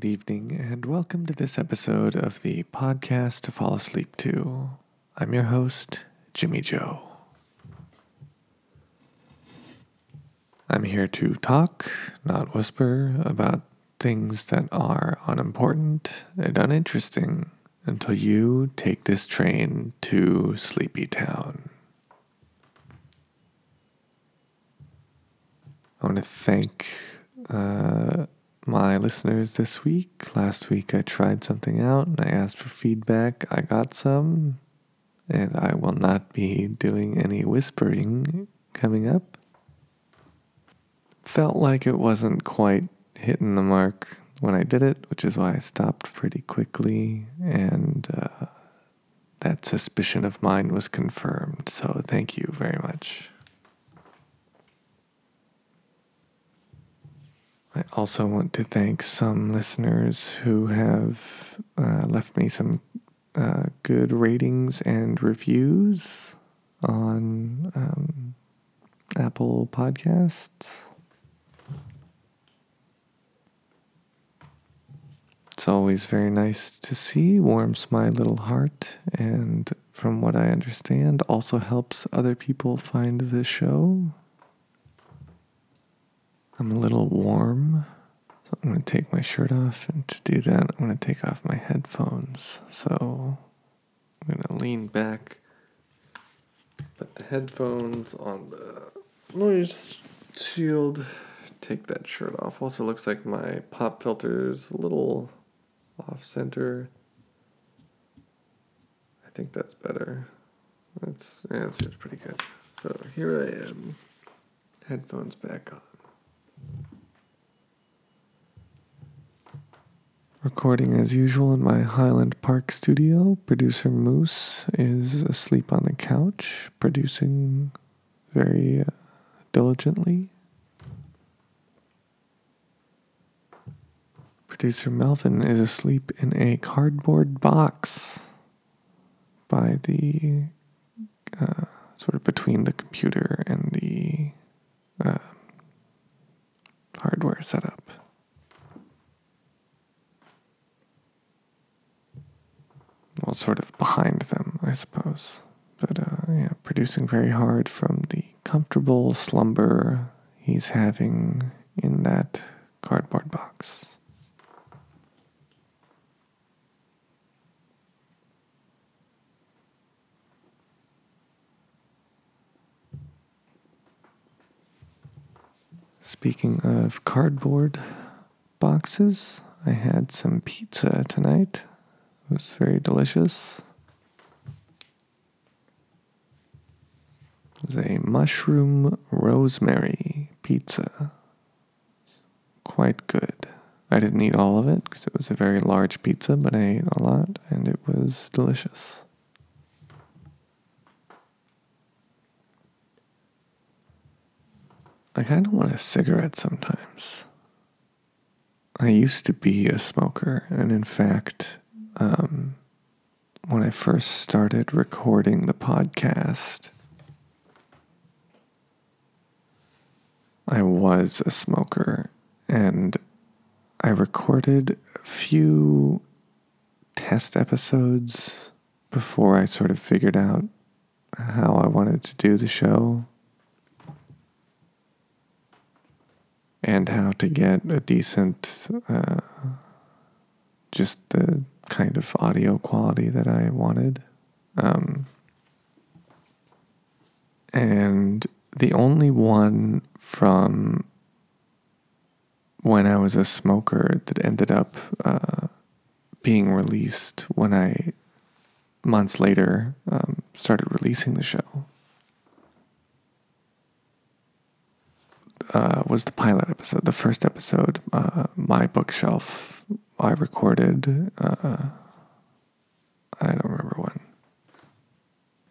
Good evening, and welcome to this episode of the podcast to fall asleep to. I'm your host, Jimmy Joe. I'm here to talk, not whisper, about things that are unimportant and uninteresting until you take this train to Sleepy Town. I want to thank uh, my listeners this week. Last week I tried something out and I asked for feedback. I got some, and I will not be doing any whispering coming up. Felt like it wasn't quite hitting the mark when I did it, which is why I stopped pretty quickly, and uh, that suspicion of mine was confirmed. So thank you very much. I also want to thank some listeners who have uh, left me some uh, good ratings and reviews on um, Apple Podcasts. It's always very nice to see, warms my little heart, and from what I understand, also helps other people find the show. I'm a little warm, so I'm going to take my shirt off. And to do that, I'm going to take off my headphones. So I'm going to lean back, put the headphones on the noise shield, take that shirt off. Also, looks like my pop filter's a little off center. I think that's better. That's yeah, it seems pretty good. So here I am, headphones back on. Recording as usual in my Highland Park studio. Producer Moose is asleep on the couch, producing very uh, diligently. Producer Melvin is asleep in a cardboard box by the uh, sort of between the computer and the uh, hardware setup. Sort of behind them, I suppose. But uh, yeah, producing very hard from the comfortable slumber he's having in that cardboard box. Speaking of cardboard boxes, I had some pizza tonight. It was very delicious. It was a mushroom rosemary pizza. Quite good. I didn't eat all of it because it was a very large pizza, but I ate a lot and it was delicious. I kind of want a cigarette sometimes. I used to be a smoker, and in fact, um, when I first started recording the podcast, I was a smoker and I recorded a few test episodes before I sort of figured out how I wanted to do the show and how to get a decent, uh, just the kind of audio quality that I wanted. Um, and the only one from when I was a smoker that ended up uh, being released when I months later um, started releasing the show uh, was the pilot episode. The first episode, uh, my bookshelf I recorded, uh, I don't remember when.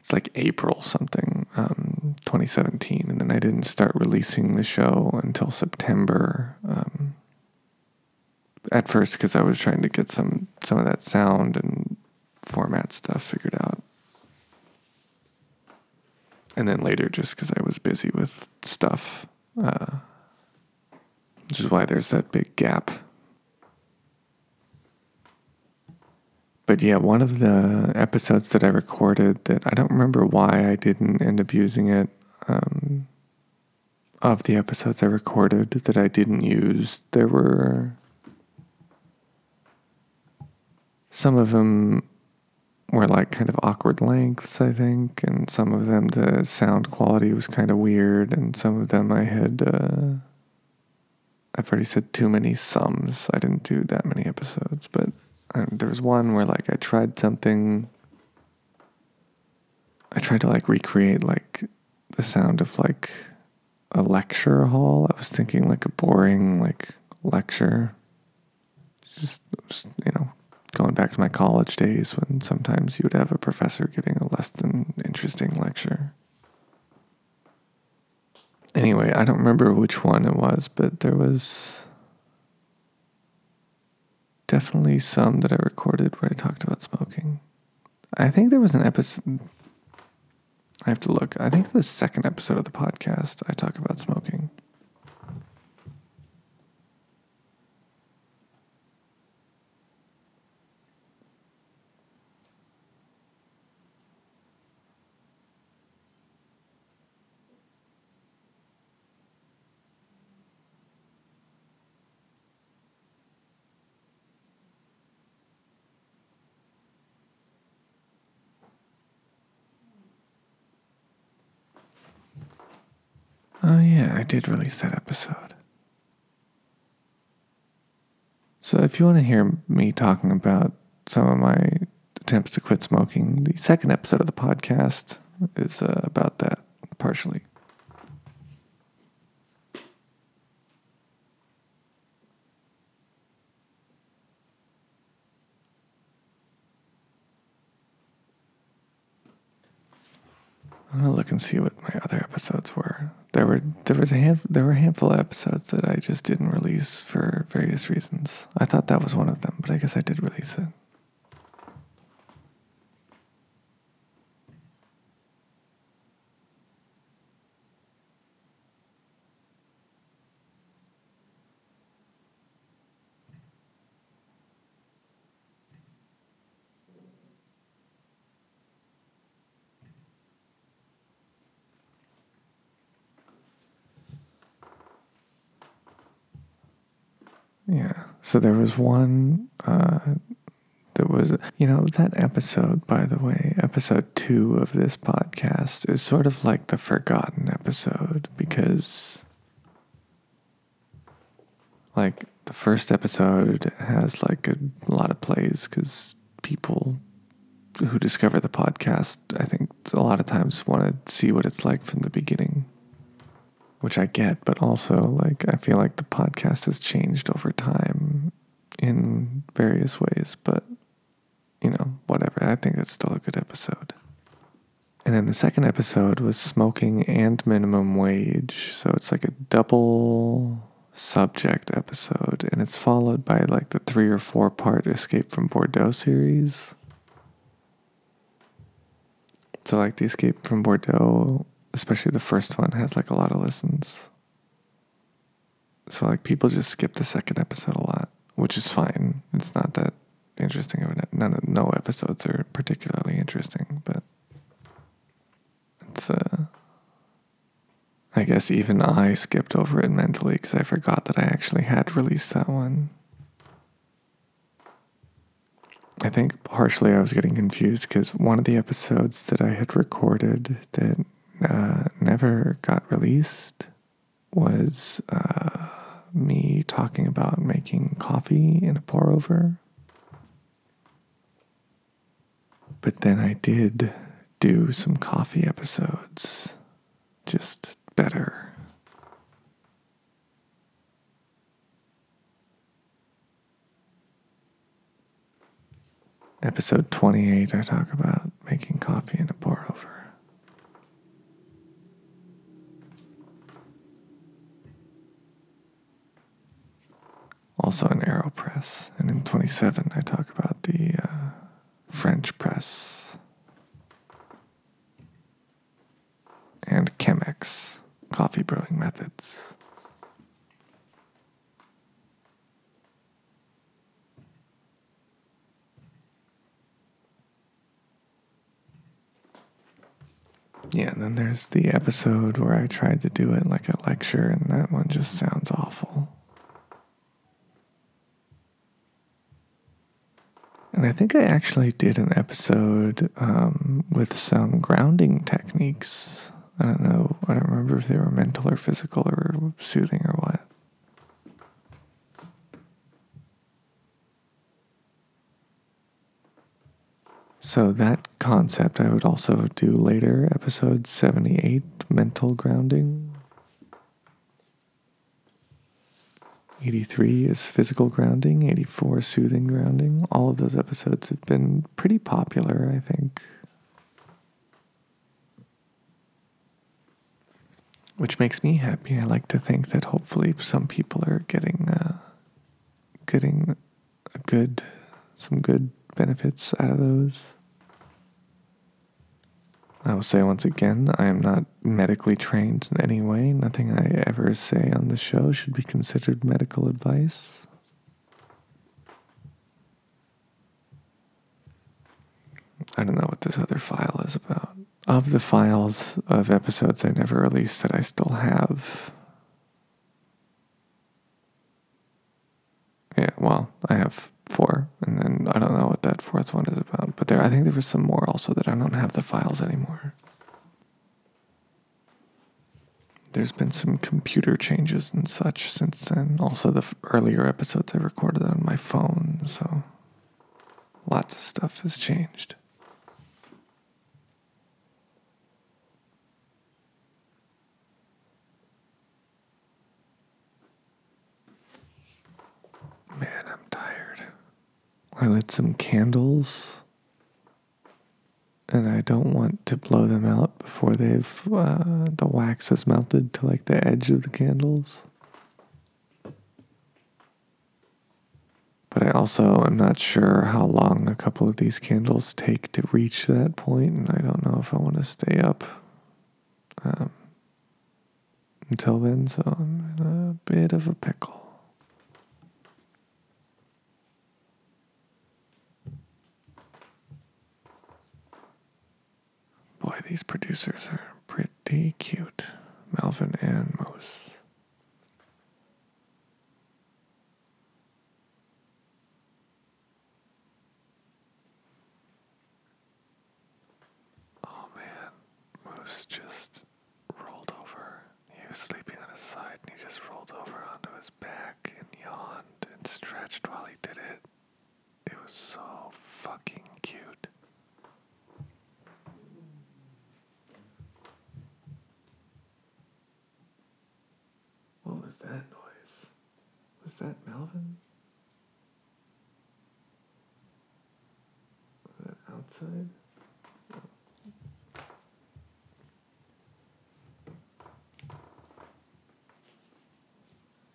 It's like April something, um, 2017. And then I didn't start releasing the show until September. Um, at first, because I was trying to get some, some of that sound and format stuff figured out. And then later, just because I was busy with stuff, uh, which is why there's that big gap but yeah, one of the episodes that I recorded that I don't remember why I didn't end up using it. Um, of the episodes I recorded that I didn't use, there were some of them were like kind of awkward lengths, I think, and some of them the sound quality was kind of weird, and some of them I had. Uh, I've already said too many sums. I didn't do that many episodes, but there was one where like I tried something. I tried to like recreate like the sound of like a lecture hall. I was thinking like a boring like lecture. Just, just you know, going back to my college days when sometimes you would have a professor giving a less than interesting lecture. Anyway, I don't remember which one it was, but there was definitely some that I recorded where I talked about smoking. I think there was an episode. I have to look. I think the second episode of the podcast, I talk about smoking. Oh, yeah, I did release that episode. So, if you want to hear me talking about some of my attempts to quit smoking, the second episode of the podcast is uh, about that partially. I'm gonna look and see what my other episodes were. There were there was a hand there were a handful of episodes that I just didn't release for various reasons. I thought that was one of them, but I guess I did release it. Yeah. So there was one uh, that was, you know, that episode, by the way, episode two of this podcast is sort of like the forgotten episode because, like, the first episode has like a lot of plays because people who discover the podcast, I think a lot of times want to see what it's like from the beginning which I get, but also like I feel like the podcast has changed over time in various ways, but you know, whatever. I think it's still a good episode. And then the second episode was smoking and minimum wage. So it's like a double subject episode, and it's followed by like the three or four part Escape from Bordeaux series. So, like, the Escape from Bordeaux especially the first one has like a lot of listens. So like people just skip the second episode a lot, which is fine. It's not that interesting of it. None of no episodes are particularly interesting, but it's uh I guess even I skipped over it mentally because I forgot that I actually had released that one. I think partially I was getting confused because one of the episodes that I had recorded that uh, never got released was uh, me talking about making coffee in a pour over. But then I did do some coffee episodes, just better. Episode 28, I talk about making coffee in a pour over. also an AeroPress. And in 27, I talk about the uh, French press and Chemex coffee brewing methods. Yeah, and then there's the episode where I tried to do it like a lecture, and that one just sounds awful. And I think I actually did an episode um, with some grounding techniques. I don't know. I don't remember if they were mental or physical or soothing or what. So, that concept I would also do later, episode 78 mental grounding. 83 is physical grounding, 84 soothing grounding. All of those episodes have been pretty popular, I think. Which makes me happy. I like to think that hopefully some people are getting uh, getting a good some good benefits out of those. I will say once again, I am not medically trained in any way. Nothing I ever say on the show should be considered medical advice. I don't know what this other file is about. Of the files of episodes I never released that I still have. Yeah, well, I have four, and then I don't know what that fourth one is about. But there, I think there was some more also that I don't have the files anymore. There's been some computer changes and such since then. Also, the f- earlier episodes I recorded on my phone, so lots of stuff has changed. Man, I'm. I lit some candles, and I don't want to blow them out before they've uh, the wax has melted to like the edge of the candles. But I also am not sure how long a couple of these candles take to reach that point, and I don't know if I want to stay up um, until then, so I'm in a bit of a pickle. Boy, these producers are pretty cute. Melvin and Moose. Oh man, Moose just rolled over. He was sleeping on his side and he just rolled over onto his back and yawned and stretched while he did it. It was so fucking cute. What was that noise? That outside?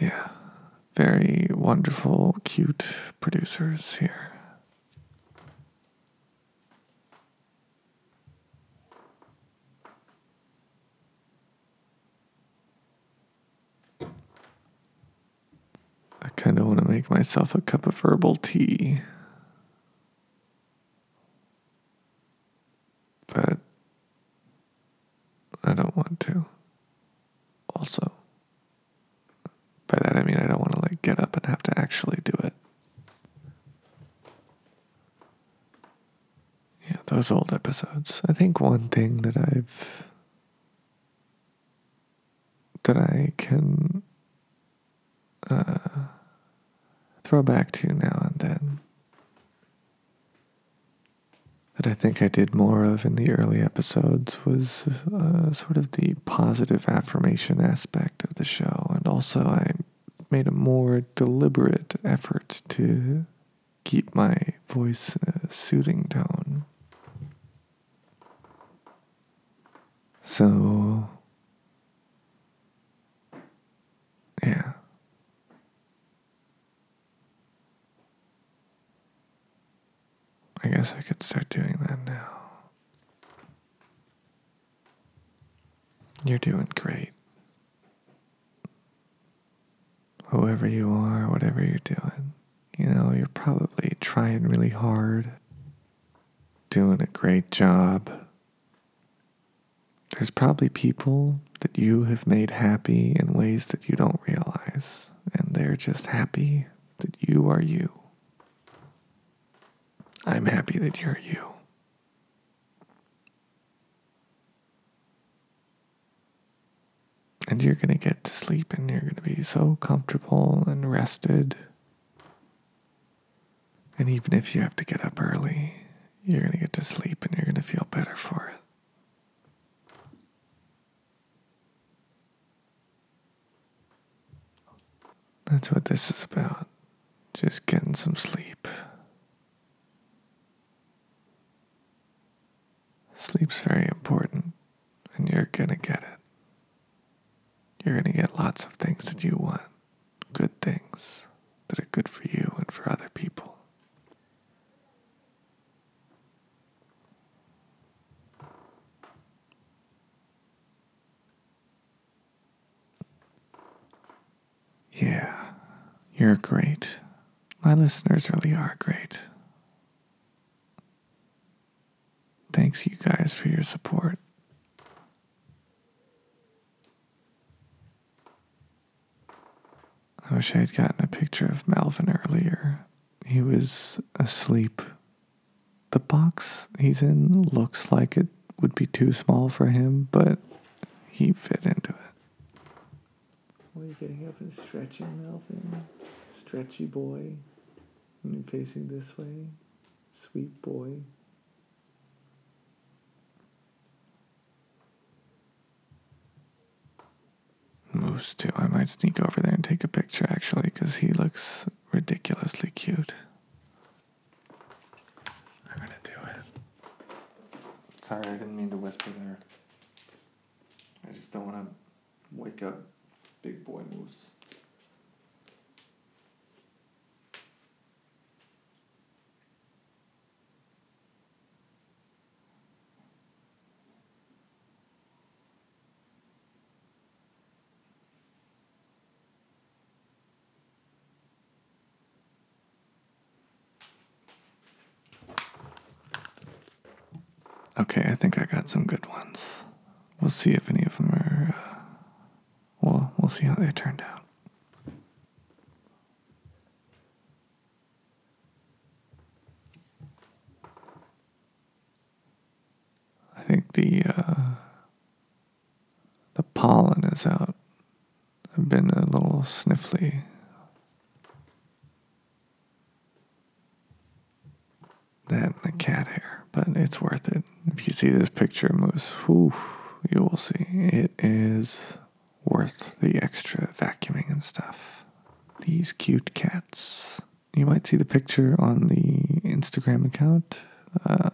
Yeah, very wonderful, cute producers here. I kind of want to make myself a cup of herbal tea. But I don't want to. Also, by that I mean I don't want to like get up and have to actually do it. Yeah, those old episodes. I think one thing that I've that I can uh, throw back to now and then that I think I did more of in the early episodes was uh, sort of the positive affirmation aspect of the show. And also, I made a more deliberate effort to keep my voice in a soothing tone. So, yeah. I guess I could start doing that now. You're doing great. Whoever you are, whatever you're doing, you know, you're probably trying really hard, doing a great job. there's probably people that you have made happy in ways that you don't realize, and they're just happy that you are you. I'm happy that you're you. And you're going to get to sleep and you're going to be so comfortable and rested. And even if you have to get up early, you're going to get to sleep and you're going to feel better for it. That's what this is about. Just getting some sleep. Sleep's very important, and you're gonna get it. You're gonna get lots of things that you want, good things that are good for you and for other people. Yeah, you're great. My listeners really are great. Thanks, you guys, for your support. I wish I had gotten a picture of Malvin earlier. He was asleep. The box he's in looks like it would be too small for him, but he fit into it. Why are you getting up and stretching, Malvin? Stretchy boy. And you facing this way? Sweet boy. Moose, too. I might sneak over there and take a picture, actually, because he looks ridiculously cute. I'm gonna do it. Sorry, I didn't mean to whisper there. I just don't want to wake up big boy moose. Okay, I think I some good ones. We'll see if any of them are. Uh, well, we'll see how they turned out. I think the uh, the pollen is out. I've been a little sniffly. That and the cat hair, but it's worth it. If you see this picture moose, whew, you will see it is worth the extra vacuuming and stuff. These cute cats. You might see the picture on the Instagram account. Uh,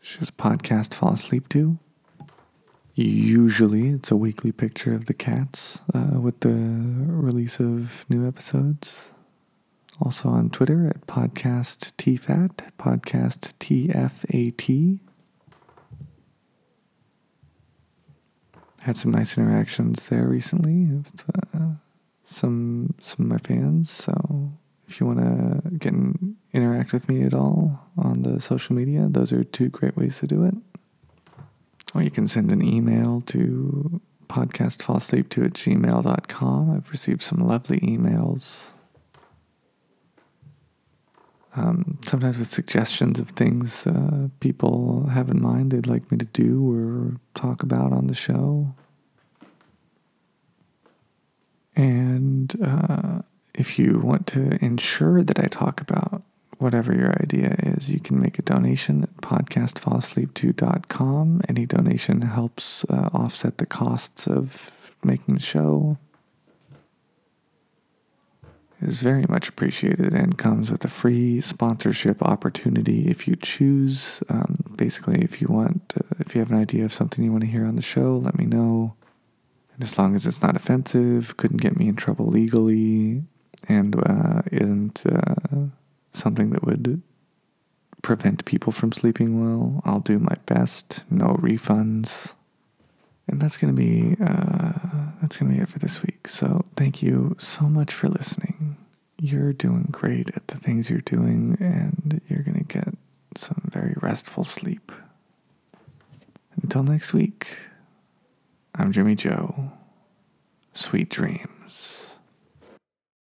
she's a podcast fall asleep to. Usually, it's a weekly picture of the cats uh, with the release of new episodes. Also on Twitter at podcast tfat, podcast tfat. Had some nice interactions there recently with uh, some some of my fans. So if you want to get in, interact with me at all on the social media, those are two great ways to do it. Or you can send an email to podcastfallsleep2 at gmail.com. I've received some lovely emails. Um, sometimes with suggestions of things uh, people have in mind they'd like me to do or talk about on the show. And uh, if you want to ensure that I talk about whatever your idea is, you can make a donation at podcastfallsleep2.com. Any donation helps uh, offset the costs of making the show. Is very much appreciated and comes with a free sponsorship opportunity if you choose. Um, basically, if you want, uh, if you have an idea of something you want to hear on the show, let me know. And as long as it's not offensive, couldn't get me in trouble legally, and uh, isn't uh, something that would prevent people from sleeping well. I'll do my best. No refunds. And that's gonna be uh, that's gonna be it for this week. So thank you so much for listening. You're doing great at the things you're doing, and you're gonna get some very restful sleep. until next week, I'm Jimmy Joe. Sweet dreams.